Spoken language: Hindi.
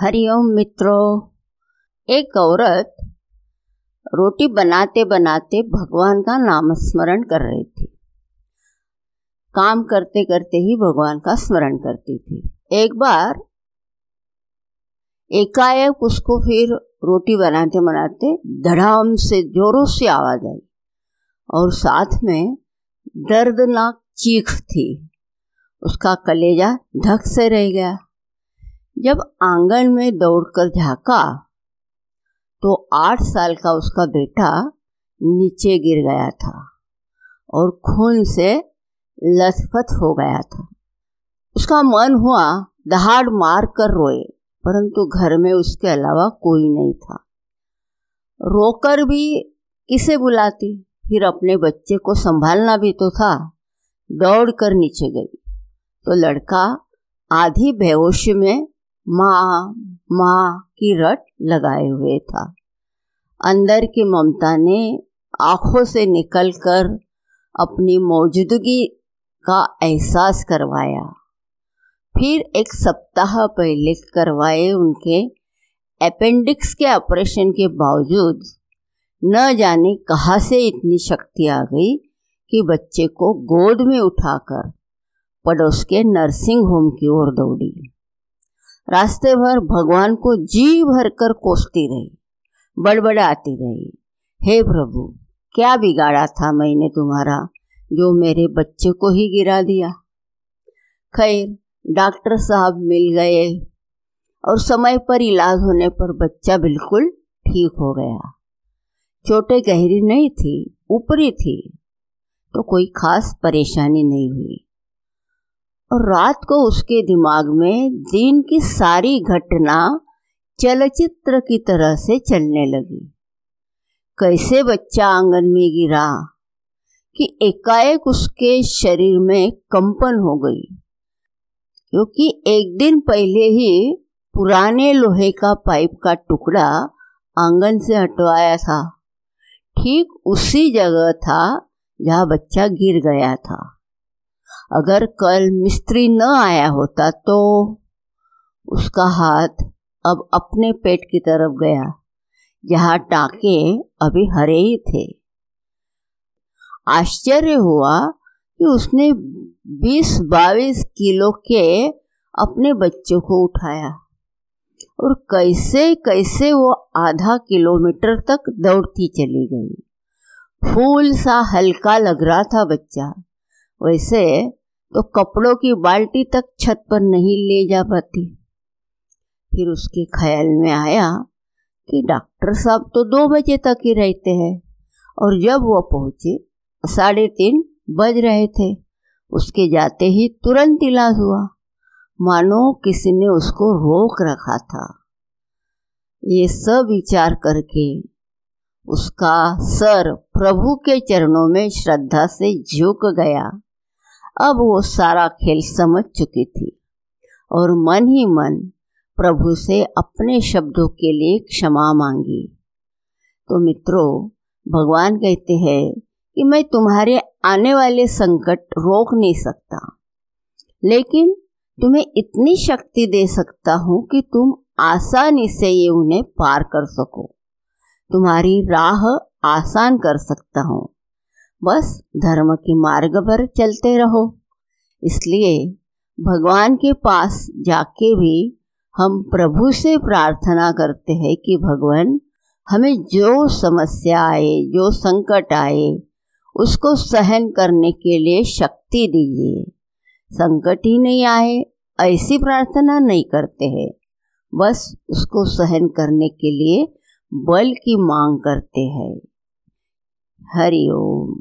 हरिओम मित्रों। एक औरत रोटी बनाते बनाते भगवान का नाम स्मरण कर रही थी। काम करते करते ही भगवान का स्मरण करती थी। एक बार एकाएक उसको फिर रोटी बनाते बनाते धड़ाम से, जोरों से आवाज़ आई और साथ में दर्दनाक चीख थी। उसका कलेजा धक से रह गया। जब आँगन में दौड़कर झांका तो आठ साल का उसका बेटा नीचे गिर गया था और खून से लथपथ हो गया था। उसका मन हुआ दहाड़ मार कर रोए, परंतु घर में उसके अलावा कोई नहीं था। रोकर भी किसे बुलाती? फिर अपने बच्चे को संभालना भी तो था। दौड़ कर नीचे गई तो लड़का आधी बेहोश में माँ माँ की रट लगाए हुए था। अंदर की ममता ने आँखों से निकलकर अपनी मौजूदगी का एहसास करवाया। फिर एक सप्ताह पहले करवाए उनके अपेंडिक्स के ऑपरेशन के बावजूद, न जाने कहाँ से इतनी शक्ति आ गई कि बच्चे को गोद में उठाकर पड़ोस के नर्सिंग होम की ओर दौड़ी। रास्ते भर भगवान को जी भर कर कोसती रही, बड़बड़ाती रही। हे प्रभु, क्या बिगाड़ा था मैंने तुम्हारा, जो मेरे बच्चे को ही गिरा दिया? खैर, डॉक्टर साहब मिल गए और समय पर इलाज होने पर बच्चा बिल्कुल ठीक हो गया। चोटें गहरी नहीं थी, ऊपरी थी तो कोई खास परेशानी नहीं हुई। और रात को उसके दिमाग में दिन की सारी घटना चलचित्र की तरह से चलने लगी। कैसे बच्चा आँगन में गिरा कि एकाएक उसके शरीर में कंपन हो गई। क्योंकि एक दिन पहले ही पुराने लोहे का पाइप का टुकड़ा आँगन से हटवाया था। ठीक उसी जगह था जहाँ बच्चा गिर गया था। अगर कल मिस्त्री न आया होता तो उसका हाथ अब अपने पेट की तरफ़ गया। जहाँ टाके अभी हरे ही थे। आश्चर्य हुआ कि उसने 20-22 किलो के अपने बच्चों को उठाया और कैसे कैसे वो आधा किलोमीटर तक दौड़ती चली गई। फूल सा हल्का लग रहा था बच्चा। वैसे तो कपड़ों की बाल्टी तक छत पर नहीं ले जा पाती। फिर उसके ख्याल में आया कि डॉक्टर साहब तो दो बजे तक ही रहते हैं और जब वो पहुँचे, साढ़े तीन बज रहे थे। उसके जाते ही तुरंत इलाज हुआ। मानो किसी ने उसको रोक रखा था। ये सब विचार करके उसका सर प्रभु के चरणों में श्रद्धा से झुक गया। अब वो सारा खेल समझ चुकी थी। और मन ही मन प्रभु से अपने शब्दों के लिए क्षमा मांगी। तो मित्रों, भगवान कहते हैं कि मैं तुम्हारे आने वाले संकट रोक नहीं सकता। लेकिन तुम्हें इतनी शक्ति दे सकता हूँ कि तुम आसानी से ये उन्हें पार कर सको। तुम्हारी राह आसान कर सकता हूँ। बस धर्म के मार्ग पर चलते रहो। इसलिए भगवान के पास जाके भी हम प्रभु से प्रार्थना करते हैं कि भगवान, हमें जो समस्या आए, जो संकट आए, उसको सहन करने के लिए शक्ति दीजिए। संकट ही नहीं आए, ऐसी प्रार्थना नहीं करते हैं। बस उसको सहन करने के लिए बल की मांग करते हैं। हरिओम